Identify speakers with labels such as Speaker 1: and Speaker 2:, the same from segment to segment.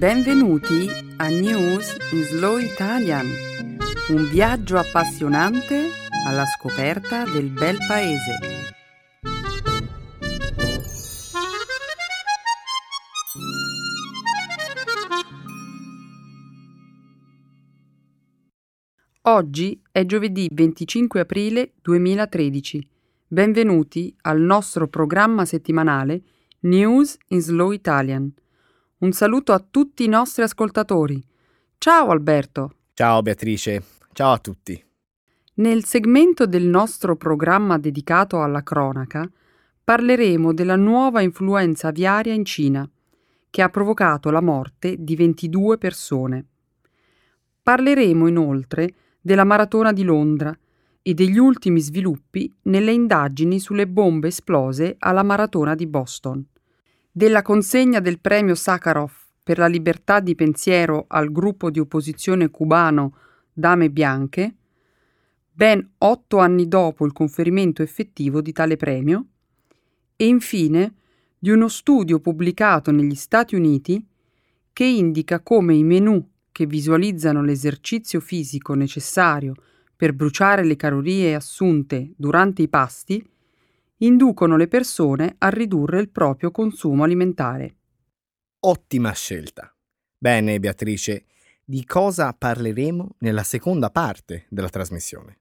Speaker 1: Benvenuti a News in Slow Italian, un viaggio appassionante alla scoperta del bel paese. Oggi è giovedì 25 aprile 2013. Benvenuti al nostro programma settimanale News in Slow Italian. Un saluto a tutti i nostri ascoltatori. Ciao Alberto.
Speaker 2: Ciao Beatrice. Ciao a tutti.
Speaker 1: Nel segmento del nostro programma dedicato alla cronaca parleremo della nuova influenza aviaria in Cina, che ha provocato la morte di 22 persone. Parleremo inoltre della maratona di Londra e degli ultimi sviluppi nelle indagini sulle bombe esplose alla maratona di Boston della consegna del premio Sakharov per la libertà di pensiero al gruppo di opposizione cubano Dame Bianche, ben otto anni dopo il conferimento effettivo di tale premio, e infine di uno studio pubblicato negli Stati Uniti che indica come i menù che visualizzano l'esercizio fisico necessario per bruciare le calorie assunte durante i pasti inducono le persone a ridurre il proprio consumo alimentare.
Speaker 2: Ottima scelta. Bene, Beatrice, di cosa parleremo nella seconda parte della trasmissione?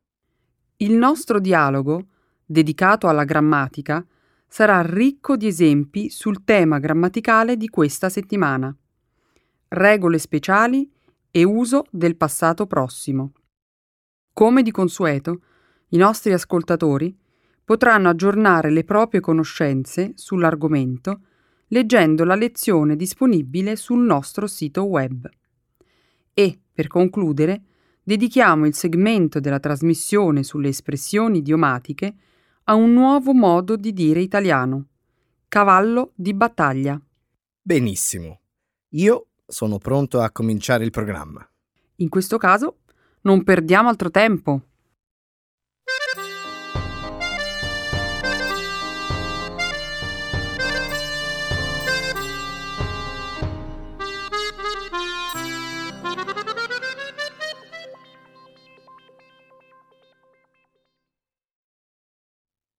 Speaker 1: Il nostro dialogo, dedicato alla grammatica, sarà ricco di esempi sul tema grammaticale di questa settimana. Regole speciali e uso del passato prossimo. Come di consueto, i nostri ascoltatori potranno aggiornare le proprie conoscenze sull'argomento leggendo la lezione disponibile sul nostro sito web. E, per concludere, dedichiamo il segmento della trasmissione sulle espressioni idiomatiche a un nuovo modo di dire italiano, cavallo di battaglia.
Speaker 2: Benissimo. Io sono pronto a cominciare il programma.
Speaker 1: In questo caso, non perdiamo altro tempo.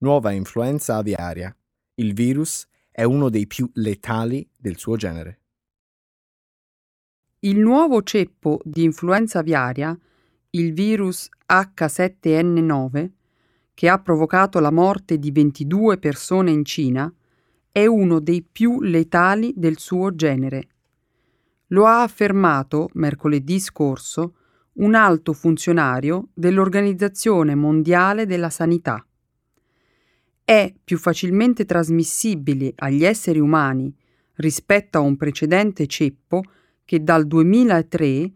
Speaker 2: Nuova influenza aviaria. Il virus è uno dei più letali del suo genere.
Speaker 1: Il nuovo ceppo di influenza aviaria, il virus H7N9, che ha provocato la morte di 22 persone in Cina, è uno dei più letali del suo genere. Lo ha affermato mercoledì scorso un alto funzionario dell'Organizzazione Mondiale della Sanità è più facilmente trasmissibile agli esseri umani rispetto a un precedente ceppo che dal 2003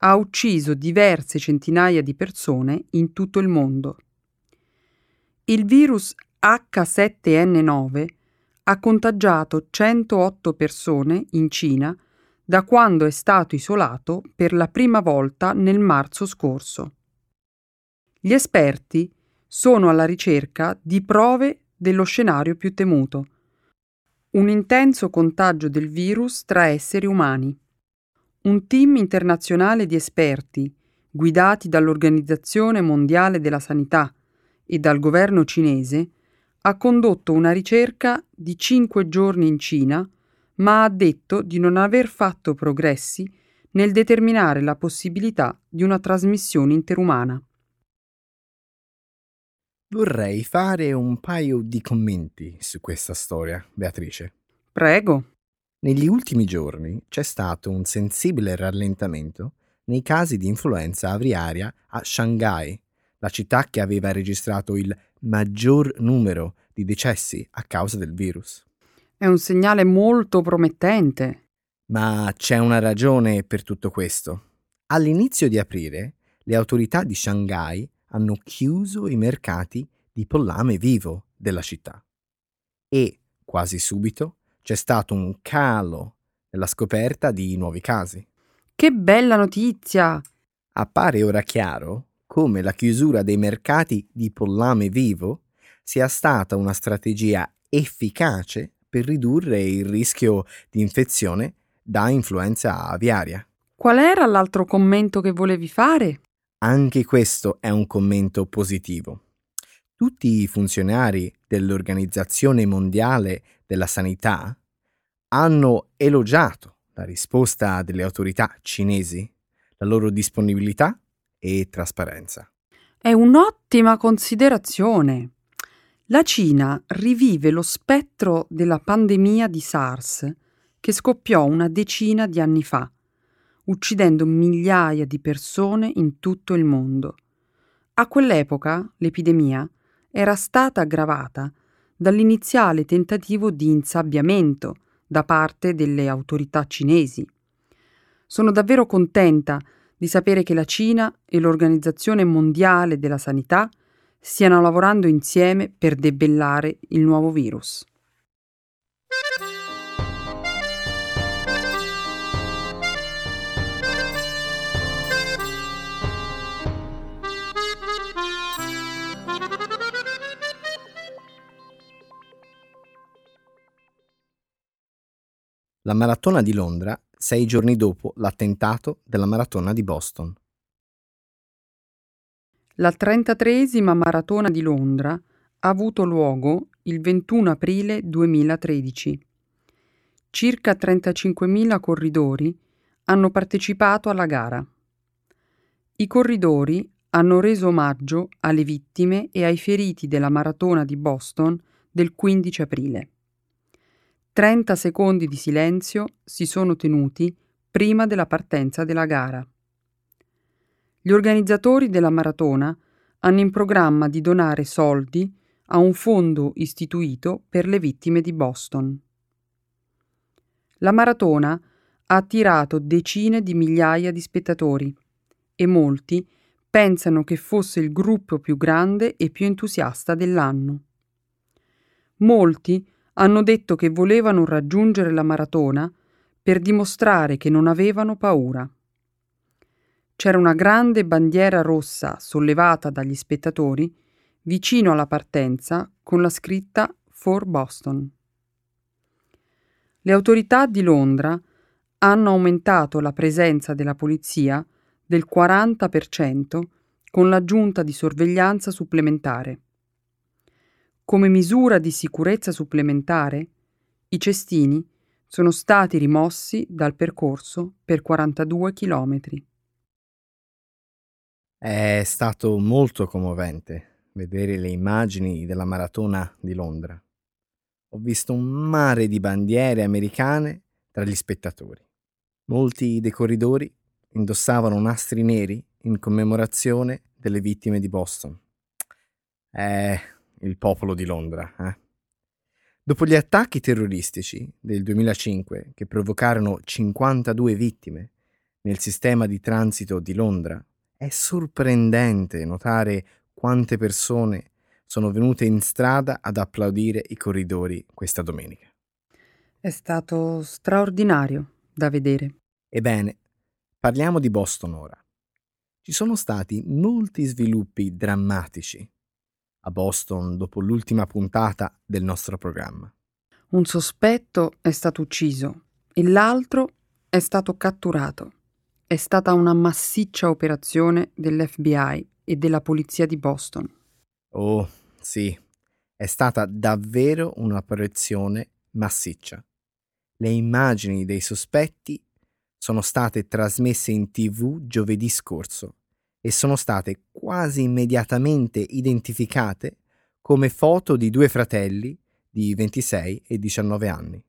Speaker 1: ha ucciso diverse centinaia di persone in tutto il mondo. Il virus H7N9 ha contagiato 108 persone in Cina da quando è stato isolato per la prima volta nel marzo scorso. Gli esperti sono alla ricerca di prove dello scenario più temuto. Un intenso contagio del virus tra esseri umani. Un team internazionale di esperti, guidati dall'Organizzazione Mondiale della Sanità e dal governo cinese, ha condotto una ricerca di cinque giorni in Cina, ma ha detto di non aver fatto progressi nel determinare la possibilità di una trasmissione interumana.
Speaker 2: Vorrei fare un paio di commenti su questa storia, Beatrice.
Speaker 1: Prego.
Speaker 2: Negli ultimi giorni c'è stato un sensibile rallentamento nei casi di influenza aviaria a Shanghai, la città che aveva registrato il maggior numero di decessi a causa del virus.
Speaker 1: È un segnale molto promettente.
Speaker 2: Ma c'è una ragione per tutto questo. All'inizio di aprile le autorità di Shanghai hanno chiuso i mercati di pollame vivo della città. E, quasi subito, c'è stato un calo nella scoperta di nuovi casi.
Speaker 1: Che bella notizia!
Speaker 2: Appare ora chiaro come la chiusura dei mercati di pollame vivo sia stata una strategia efficace per ridurre il rischio di infezione da influenza aviaria.
Speaker 1: Qual era l'altro commento che volevi fare?
Speaker 2: Anche questo è un commento positivo. Tutti i funzionari dell'Organizzazione Mondiale della Sanità hanno elogiato la risposta delle autorità cinesi, la loro disponibilità e trasparenza.
Speaker 1: È un'ottima considerazione. La Cina rivive lo spettro della pandemia di SARS che scoppiò una decina di anni fa, uccidendo migliaia di persone in tutto il mondo. A quell'epoca l'epidemia era stata aggravata dall'iniziale tentativo di insabbiamento da parte delle autorità cinesi. Sono davvero contenta di sapere che la Cina e l'Organizzazione Mondiale della Sanità stiano lavorando insieme per debellare il nuovo virus.
Speaker 2: La maratona di Londra sei giorni dopo l'attentato della maratona di Boston.
Speaker 1: La 33esima maratona di Londra ha avuto luogo il 21 aprile 2013. Circa 35.000 corridori hanno partecipato alla gara. I corridori hanno reso omaggio alle vittime e ai feriti della maratona di Boston del 15 aprile. 30 secondi di silenzio si sono tenuti prima della partenza della gara. Gli organizzatori della maratona hanno in programma di donare soldi a un fondo istituito per le vittime di Boston. La maratona ha attirato decine di migliaia di spettatori e molti pensano che fosse il gruppo più grande e più entusiasta dell'anno. Molti hanno detto che volevano raggiungere la maratona per dimostrare che non avevano paura. C'era una grande bandiera rossa sollevata dagli spettatori vicino alla partenza con la scritta For Boston. Le autorità di Londra hanno aumentato la presenza della polizia del 40% con l'aggiunta di sorveglianza supplementare. Come misura di sicurezza supplementare, i cestini sono stati rimossi dal percorso per 42 km.
Speaker 2: È stato molto commovente vedere le immagini della maratona di Londra. Ho visto un mare di bandiere americane tra gli spettatori. Molti dei corridori indossavano nastri neri in commemorazione delle vittime di Boston. È il popolo di Londra. Eh? Dopo gli attacchi terroristici del 2005 che provocarono 52 vittime nel sistema di transito di Londra, è sorprendente notare quante persone sono venute in strada ad applaudire i corridori questa domenica.
Speaker 1: È stato straordinario da vedere.
Speaker 2: Ebbene, parliamo di Boston ora. Ci sono stati molti sviluppi drammatici a Boston dopo l'ultima puntata del nostro programma.
Speaker 1: Un sospetto è stato ucciso e l'altro è stato catturato. È stata una massiccia operazione dell'FBI e della polizia di Boston.
Speaker 2: Oh, sì, è stata davvero un'operazione massiccia. Le immagini dei sospetti sono state trasmesse in tv giovedì scorso e sono state quasi immediatamente identificate come foto di due fratelli di 26 e 19 anni,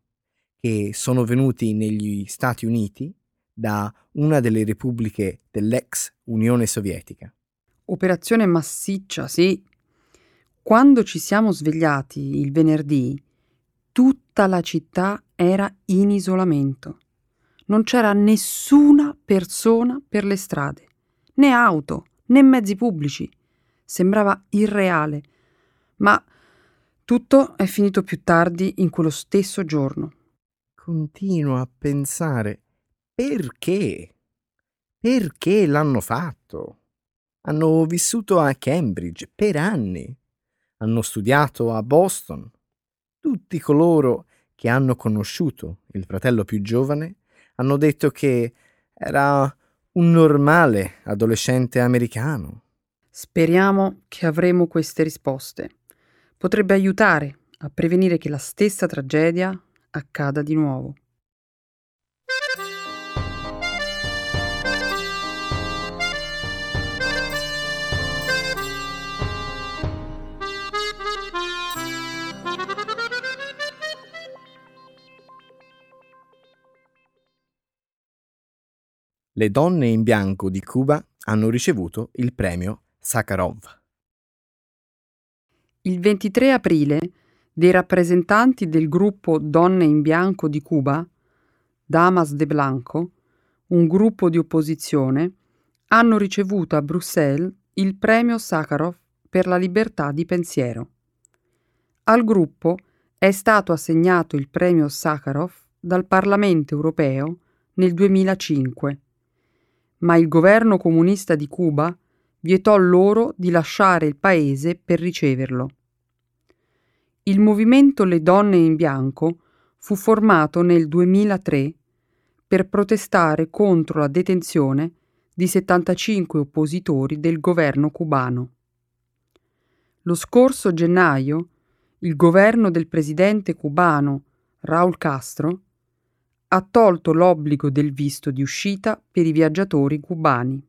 Speaker 2: che sono venuti negli Stati Uniti da una delle repubbliche dell'ex Unione Sovietica.
Speaker 1: Operazione massiccia, sì. Quando ci siamo svegliati il venerdì, tutta la città era in isolamento. Non c'era nessuna persona per le strade né auto, né mezzi pubblici. Sembrava irreale, ma tutto è finito più tardi in quello stesso giorno.
Speaker 2: Continuo a pensare perché? Perché l'hanno fatto? Hanno vissuto a Cambridge per anni, hanno studiato a Boston. Tutti coloro che hanno conosciuto il fratello più giovane Hanno detto che era un normale adolescente americano.
Speaker 1: Speriamo che avremo queste risposte. Potrebbe aiutare a prevenire che la stessa tragedia accada di nuovo.
Speaker 2: Le donne in bianco di Cuba hanno ricevuto il premio Sakharov.
Speaker 1: Il 23 aprile dei rappresentanti del gruppo Donne in bianco di Cuba, Damas de Blanco, un gruppo di opposizione, hanno ricevuto a Bruxelles il premio Sakharov per la libertà di pensiero. Al gruppo è stato assegnato il premio Sakharov dal Parlamento europeo nel 2005 ma il governo comunista di Cuba vietò loro di lasciare il paese per riceverlo. Il movimento Le Donne in Bianco fu formato nel 2003 per protestare contro la detenzione di 75 oppositori del governo cubano. Lo scorso gennaio il governo del presidente cubano Raúl Castro ha tolto l'obbligo del visto di uscita per i viaggiatori cubani.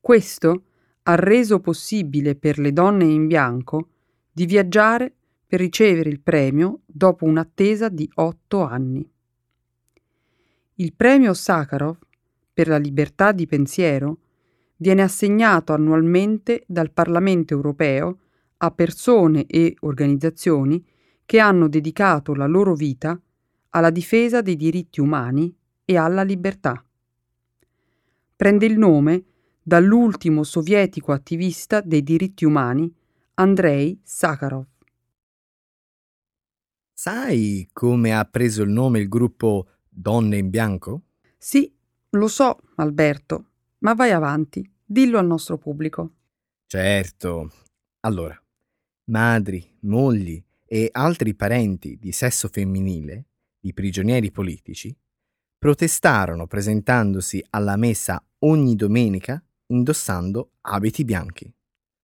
Speaker 1: Questo ha reso possibile per le donne in bianco di viaggiare per ricevere il premio dopo un'attesa di otto anni. Il premio Sakharov per la libertà di pensiero viene assegnato annualmente dal Parlamento europeo a persone e organizzazioni che hanno dedicato la loro vita alla difesa dei diritti umani e alla libertà. Prende il nome dall'ultimo sovietico attivista dei diritti umani, Andrei Sakharov.
Speaker 2: Sai come ha preso il nome il gruppo Donne in Bianco?
Speaker 1: Sì, lo so, Alberto, ma vai avanti, dillo al nostro pubblico.
Speaker 2: Certo. Allora, madri, mogli e altri parenti di sesso femminile i prigionieri politici, protestarono presentandosi alla messa ogni domenica indossando abiti bianchi.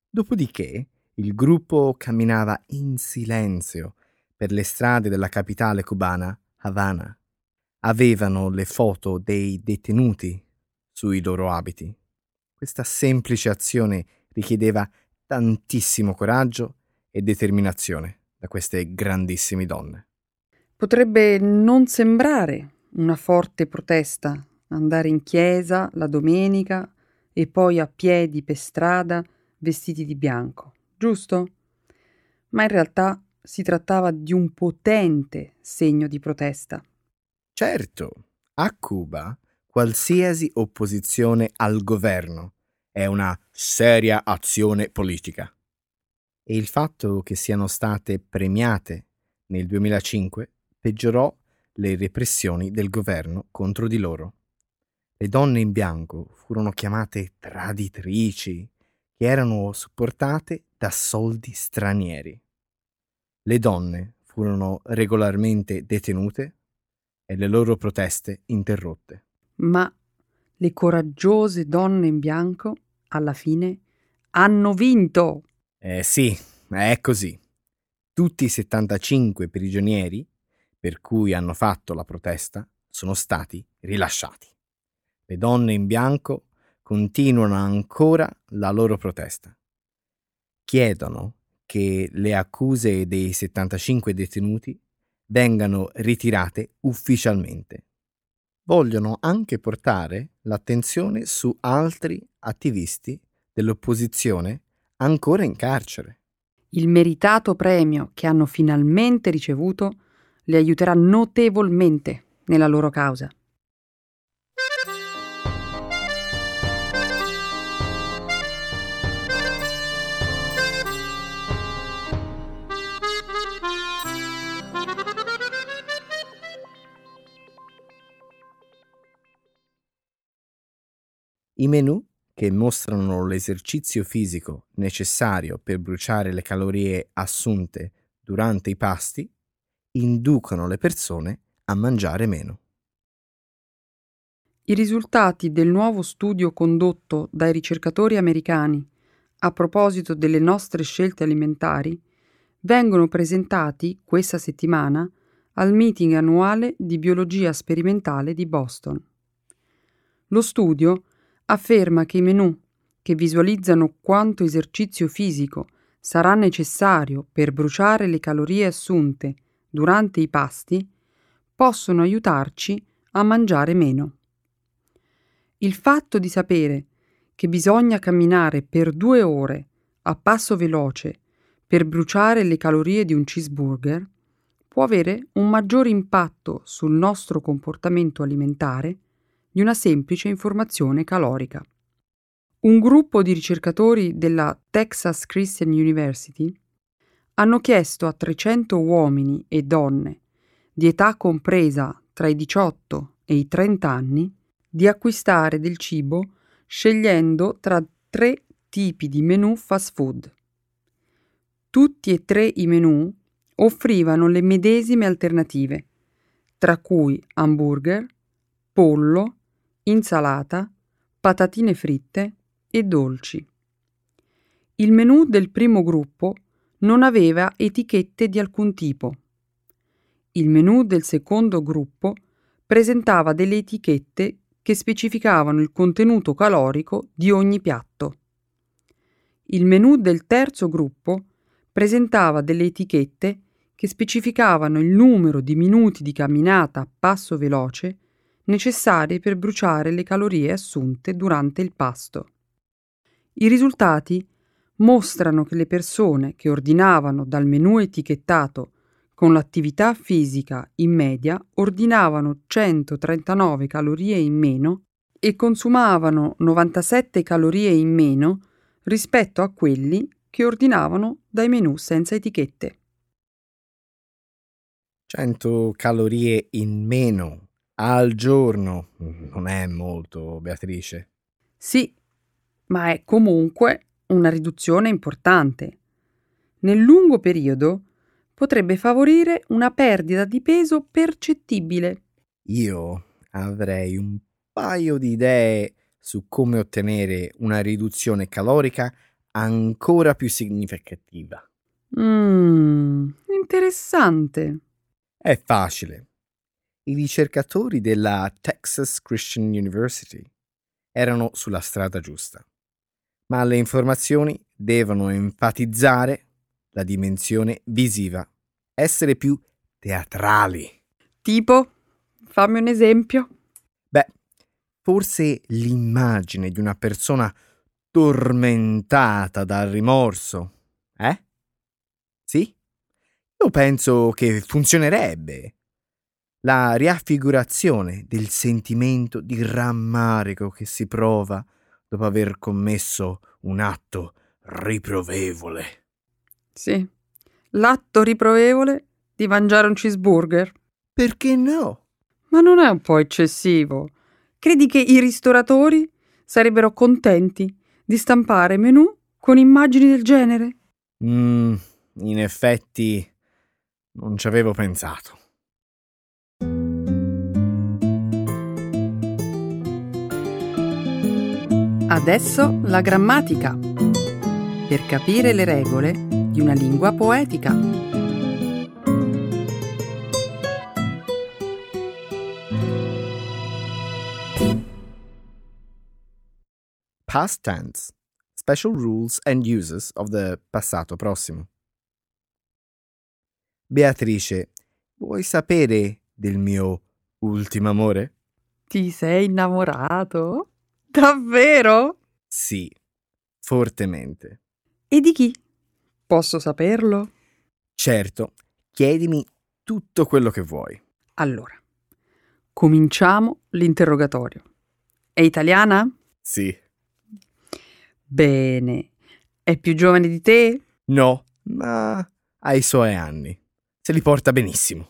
Speaker 2: Dopodiché il gruppo camminava in silenzio per le strade della capitale cubana, Havana. Avevano le foto dei detenuti sui loro abiti. Questa semplice azione richiedeva tantissimo coraggio e determinazione da queste grandissime donne.
Speaker 1: Potrebbe non sembrare una forte protesta andare in chiesa la domenica e poi a piedi per strada vestiti di bianco, giusto? Ma in realtà si trattava di un potente segno di protesta.
Speaker 2: Certo, a Cuba qualsiasi opposizione al governo è una seria azione politica. E il fatto che siano state premiate nel 2005 peggiorò le repressioni del governo contro di loro. Le donne in bianco furono chiamate traditrici, che erano supportate da soldi stranieri. Le donne furono regolarmente detenute e le loro proteste interrotte.
Speaker 1: Ma le coraggiose donne in bianco, alla fine, hanno vinto.
Speaker 2: Eh sì, è così. Tutti i 75 prigionieri per cui hanno fatto la protesta sono stati rilasciati. Le donne in bianco continuano ancora la loro protesta. Chiedono che le accuse dei 75 detenuti vengano ritirate ufficialmente. Vogliono anche portare l'attenzione su altri attivisti dell'opposizione ancora in carcere.
Speaker 1: Il meritato premio che hanno finalmente ricevuto le aiuterà notevolmente nella loro causa.
Speaker 2: I menu che mostrano l'esercizio fisico necessario per bruciare le calorie assunte durante i pasti inducono le persone a mangiare meno.
Speaker 1: I risultati del nuovo studio condotto dai ricercatori americani a proposito delle nostre scelte alimentari vengono presentati questa settimana al meeting annuale di biologia sperimentale di Boston. Lo studio afferma che i menù che visualizzano quanto esercizio fisico sarà necessario per bruciare le calorie assunte durante i pasti possono aiutarci a mangiare meno. Il fatto di sapere che bisogna camminare per due ore a passo veloce per bruciare le calorie di un cheeseburger può avere un maggiore impatto sul nostro comportamento alimentare di una semplice informazione calorica. Un gruppo di ricercatori della Texas Christian University hanno chiesto a 300 uomini e donne di età compresa tra i 18 e i 30 anni di acquistare del cibo scegliendo tra tre tipi di menù fast food. Tutti e tre i menù offrivano le medesime alternative, tra cui hamburger, pollo, insalata, patatine fritte e dolci. Il menù del primo gruppo non aveva etichette di alcun tipo. Il menù del secondo gruppo presentava delle etichette che specificavano il contenuto calorico di ogni piatto. Il menù del terzo gruppo presentava delle etichette che specificavano il numero di minuti di camminata a passo veloce necessarie per bruciare le calorie assunte durante il pasto. I risultati mostrano che le persone che ordinavano dal menù etichettato con l'attività fisica in media ordinavano 139 calorie in meno e consumavano 97 calorie in meno rispetto a quelli che ordinavano dai menù senza etichette.
Speaker 2: 100 calorie in meno al giorno non è molto, Beatrice.
Speaker 1: Sì, ma è comunque una riduzione importante. Nel lungo periodo potrebbe favorire una perdita di peso percettibile.
Speaker 2: Io avrei un paio di idee su come ottenere una riduzione calorica ancora più significativa.
Speaker 1: Mmm, interessante.
Speaker 2: È facile. I ricercatori della Texas Christian University erano sulla strada giusta, ma le informazioni devono enfatizzare la dimensione visiva, essere più teatrali.
Speaker 1: Tipo? Fammi un esempio.
Speaker 2: Beh, forse l'immagine di una persona tormentata dal rimorso, eh? Sì? Io penso che funzionerebbe. La riaffigurazione del sentimento di rammarico che si prova dopo aver commesso un atto riprovevole.
Speaker 1: Sì. L'atto riprovevole di mangiare un cheeseburger.
Speaker 2: Perché no?
Speaker 1: Ma non è un po' eccessivo? Credi che i ristoratori sarebbero contenti di stampare menù con immagini del genere?
Speaker 2: Mm, in effetti non ci avevo pensato.
Speaker 1: Adesso la grammatica. Per capire le regole di una lingua poetica.
Speaker 2: Past tense. Special rules and uses of the passato prossimo. Beatrice, vuoi sapere del mio ultimo amore?
Speaker 1: Ti sei innamorato? Davvero?
Speaker 2: Sì, fortemente.
Speaker 1: E di chi? Posso saperlo?
Speaker 2: Certo, chiedimi tutto quello che vuoi.
Speaker 1: Allora, cominciamo l'interrogatorio. È italiana?
Speaker 2: Sì.
Speaker 1: Bene. È più giovane di te?
Speaker 2: No, ma ha i suoi anni. Se li porta benissimo.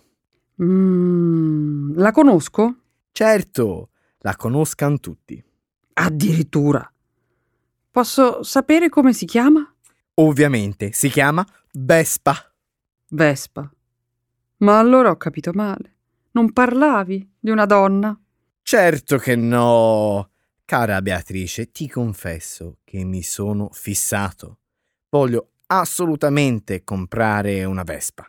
Speaker 1: Mm, la conosco?
Speaker 2: Certo, la conoscano tutti.
Speaker 1: Addirittura. Posso sapere come si chiama?
Speaker 2: Ovviamente si chiama Vespa.
Speaker 1: Vespa. Ma allora ho capito male. Non parlavi di una donna?
Speaker 2: Certo che no. Cara Beatrice, ti confesso che mi sono fissato. Voglio assolutamente comprare una Vespa.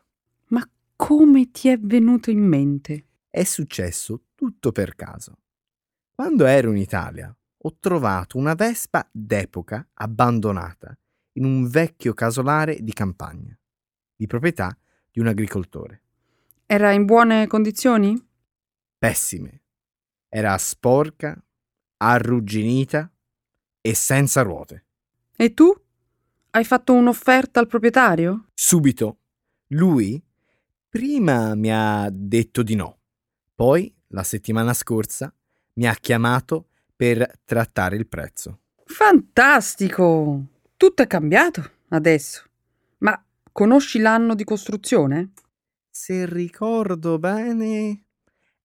Speaker 1: Ma come ti è venuto in mente?
Speaker 2: È successo tutto per caso. Quando ero in Italia ho trovato una Vespa d'epoca abbandonata in un vecchio casolare di campagna, di proprietà di un agricoltore.
Speaker 1: Era in buone condizioni?
Speaker 2: Pessime. Era sporca, arrugginita e senza ruote.
Speaker 1: E tu? Hai fatto un'offerta al proprietario?
Speaker 2: Subito. Lui prima mi ha detto di no. Poi, la settimana scorsa, mi ha chiamato per trattare il prezzo.
Speaker 1: Fantastico! Tutto è cambiato adesso. Ma conosci l'anno di costruzione?
Speaker 2: Se ricordo bene,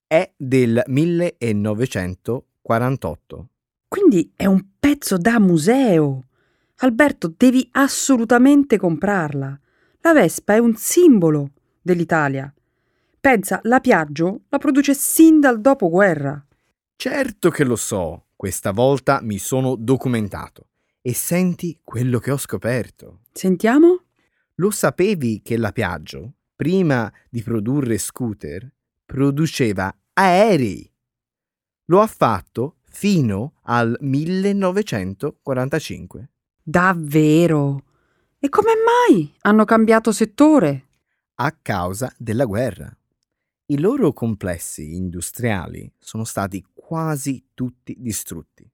Speaker 2: è del 1948.
Speaker 1: Quindi è un pezzo da museo. Alberto, devi assolutamente comprarla. La Vespa è un simbolo dell'Italia. Pensa, la Piaggio la produce sin dal dopoguerra.
Speaker 2: Certo che lo so, questa volta mi sono documentato. E senti quello che ho scoperto.
Speaker 1: Sentiamo?
Speaker 2: Lo sapevi che la Piaggio, prima di produrre scooter, produceva aerei? Lo ha fatto fino al 1945.
Speaker 1: Davvero? E come mai hanno cambiato settore?
Speaker 2: A causa della guerra. I loro complessi industriali sono stati quasi tutti distrutti.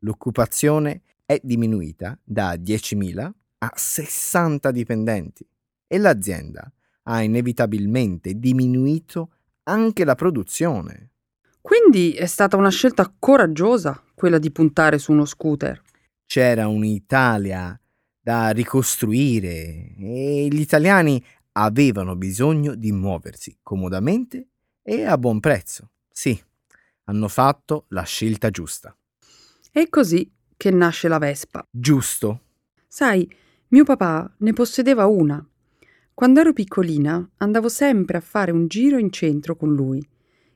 Speaker 2: L'occupazione è diminuita da 10.000 a 60 dipendenti e l'azienda ha inevitabilmente diminuito anche la produzione.
Speaker 1: Quindi è stata una scelta coraggiosa quella di puntare su uno scooter.
Speaker 2: C'era un'Italia da ricostruire e gli italiani avevano bisogno di muoversi comodamente e a buon prezzo. Sì, hanno fatto la scelta giusta.
Speaker 1: È così che nasce la Vespa.
Speaker 2: Giusto.
Speaker 1: Sai, mio papà ne possedeva una. Quando ero piccolina andavo sempre a fare un giro in centro con lui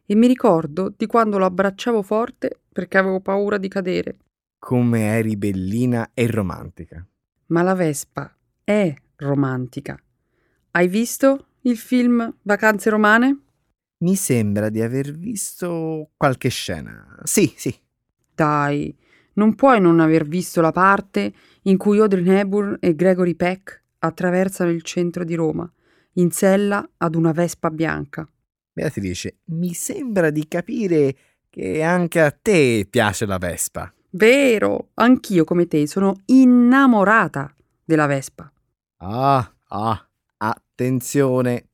Speaker 1: e mi ricordo di quando lo abbracciavo forte perché avevo paura di cadere.
Speaker 2: Come eri bellina e romantica.
Speaker 1: Ma la Vespa è romantica. Hai visto il film Vacanze romane?
Speaker 2: Mi sembra di aver visto qualche scena. Sì, sì.
Speaker 1: Dai, non puoi non aver visto la parte in cui Audrey Hepburn e Gregory Peck attraversano il centro di Roma, in sella ad una vespa bianca.
Speaker 2: Beatrice, mi sembra di capire che anche a te piace la vespa.
Speaker 1: Vero, anch'io come te sono innamorata della vespa.
Speaker 2: Ah, ah, attenzione.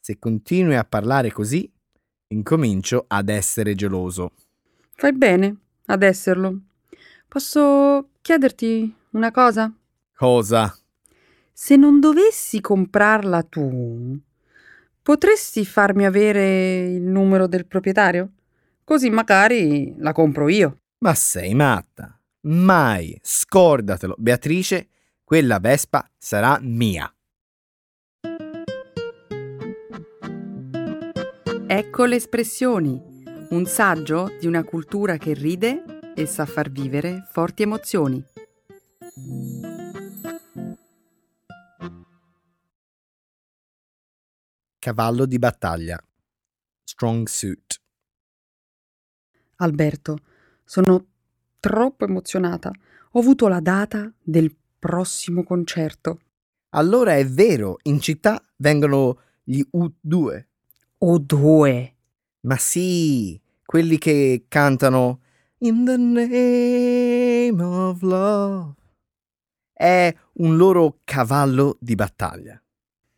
Speaker 2: Se continui a parlare così, incomincio ad essere geloso.
Speaker 1: Fai bene ad esserlo. Posso chiederti una cosa?
Speaker 2: Cosa?
Speaker 1: Se non dovessi comprarla tu, potresti farmi avere il numero del proprietario? Così magari la compro io.
Speaker 2: Ma sei matta. Mai, scordatelo, Beatrice, quella Vespa sarà mia.
Speaker 1: Ecco le espressioni, un saggio di una cultura che ride e sa far vivere forti emozioni.
Speaker 2: Cavallo di battaglia. Strong suit.
Speaker 1: Alberto, sono troppo emozionata. Ho avuto la data del prossimo concerto.
Speaker 2: Allora è vero, in città vengono gli U2.
Speaker 1: O due.
Speaker 2: Ma sì, quelli che cantano In the name of love. È un loro cavallo di battaglia.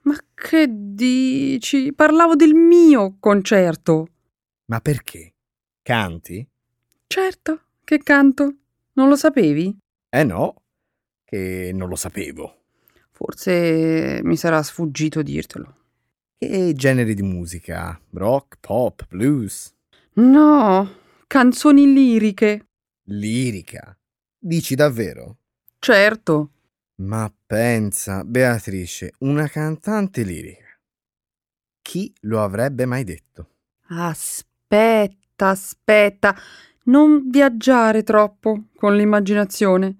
Speaker 1: Ma che dici? Parlavo del mio concerto.
Speaker 2: Ma perché? Canti?
Speaker 1: Certo, che canto. Non lo sapevi?
Speaker 2: Eh no, che non lo sapevo.
Speaker 1: Forse mi sarà sfuggito dirtelo.
Speaker 2: Che generi di musica? Rock, pop, blues?
Speaker 1: No, canzoni liriche.
Speaker 2: Lirica? Dici davvero?
Speaker 1: Certo.
Speaker 2: Ma pensa, Beatrice, una cantante lirica. Chi lo avrebbe mai detto?
Speaker 1: Aspetta. aspetta, aspetta. Non viaggiare troppo con l'immaginazione.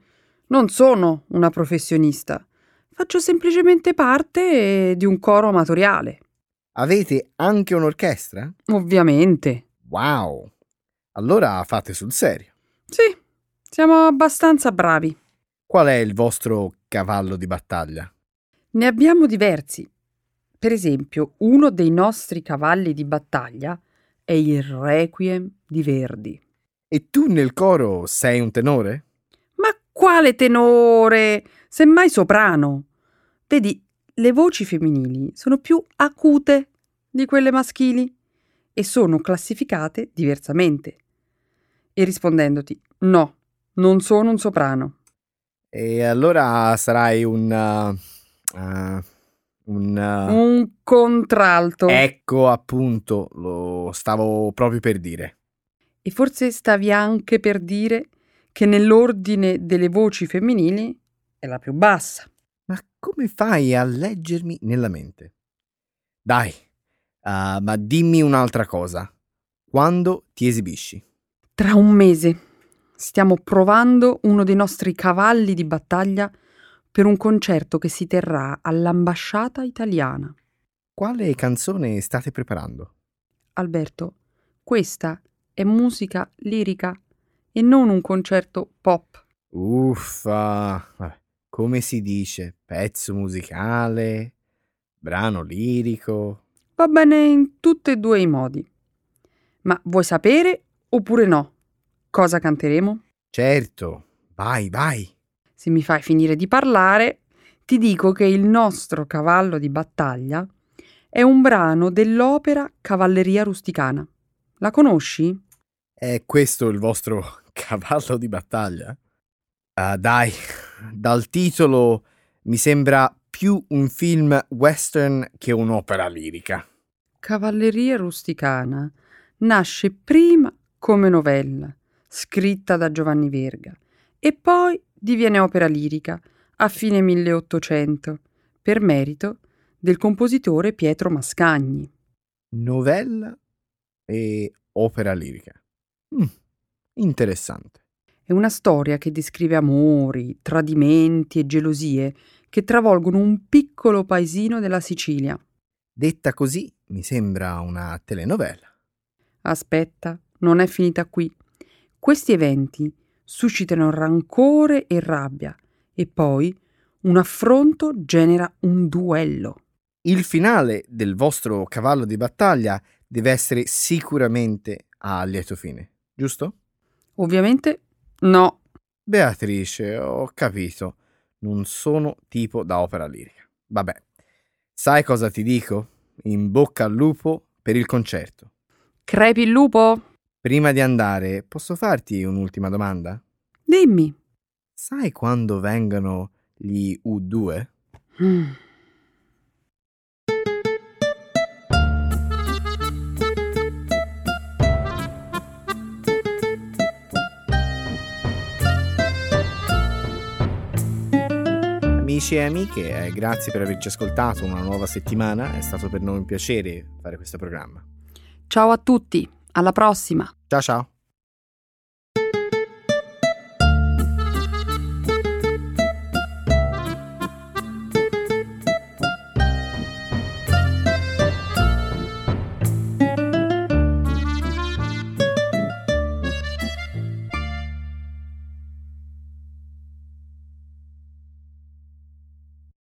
Speaker 1: Non sono una professionista. Faccio semplicemente parte di un coro amatoriale.
Speaker 2: Avete anche un'orchestra?
Speaker 1: Ovviamente.
Speaker 2: Wow! Allora fate sul serio.
Speaker 1: Sì, siamo abbastanza bravi.
Speaker 2: Qual è il vostro cavallo di battaglia?
Speaker 1: Ne abbiamo diversi. Per esempio, uno dei nostri cavalli di battaglia è il Requiem di Verdi.
Speaker 2: E tu nel coro sei un tenore?
Speaker 1: Ma quale tenore? Semmai soprano. Vedi, le voci femminili sono più acute di quelle maschili e sono classificate diversamente. E rispondendoti, no, non sono un soprano.
Speaker 2: E allora sarai un... Uh, uh, un, uh...
Speaker 1: un contralto.
Speaker 2: Ecco appunto, lo stavo proprio per dire.
Speaker 1: E forse stavi anche per dire che nell'ordine delle voci femminili è la più bassa.
Speaker 2: Ma come fai a leggermi nella mente? Dai, uh, ma dimmi un'altra cosa. Quando ti esibisci?
Speaker 1: Tra un mese. Stiamo provando uno dei nostri cavalli di battaglia per un concerto che si terrà all'ambasciata italiana.
Speaker 2: Quale canzone state preparando?
Speaker 1: Alberto, questa è musica lirica e non un concerto pop.
Speaker 2: Uffa, vabbè come si dice, pezzo musicale, brano lirico.
Speaker 1: Va bene in tutti e due i modi. Ma vuoi sapere oppure no? Cosa canteremo?
Speaker 2: Certo, vai, vai.
Speaker 1: Se mi fai finire di parlare, ti dico che il nostro cavallo di battaglia è un brano dell'opera Cavalleria rusticana. La conosci?
Speaker 2: È questo il vostro cavallo di battaglia? Uh, dai, dal titolo mi sembra più un film western che un'opera lirica.
Speaker 1: Cavalleria rusticana nasce prima come novella, scritta da Giovanni Verga, e poi diviene opera lirica a fine 1800, per merito del compositore Pietro Mascagni.
Speaker 2: Novella e opera lirica. Mm, interessante.
Speaker 1: È una storia che descrive amori, tradimenti e gelosie che travolgono un piccolo paesino della Sicilia.
Speaker 2: Detta così, mi sembra una telenovela.
Speaker 1: Aspetta, non è finita qui. Questi eventi suscitano rancore e rabbia e poi un affronto genera un duello.
Speaker 2: Il finale del vostro cavallo di battaglia deve essere sicuramente a lieto fine, giusto?
Speaker 1: Ovviamente No.
Speaker 2: Beatrice, ho capito. Non sono tipo da opera lirica. Vabbè. Sai cosa ti dico? In bocca al lupo per il concerto.
Speaker 1: Crepi il lupo?
Speaker 2: Prima di andare, posso farti un'ultima domanda?
Speaker 1: Dimmi.
Speaker 2: Sai quando vengono gli U2? Mm. Amici e amiche, eh, grazie per averci ascoltato una nuova settimana, è stato per noi un piacere fare questo programma.
Speaker 1: Ciao a tutti, alla prossima.
Speaker 2: Ciao ciao.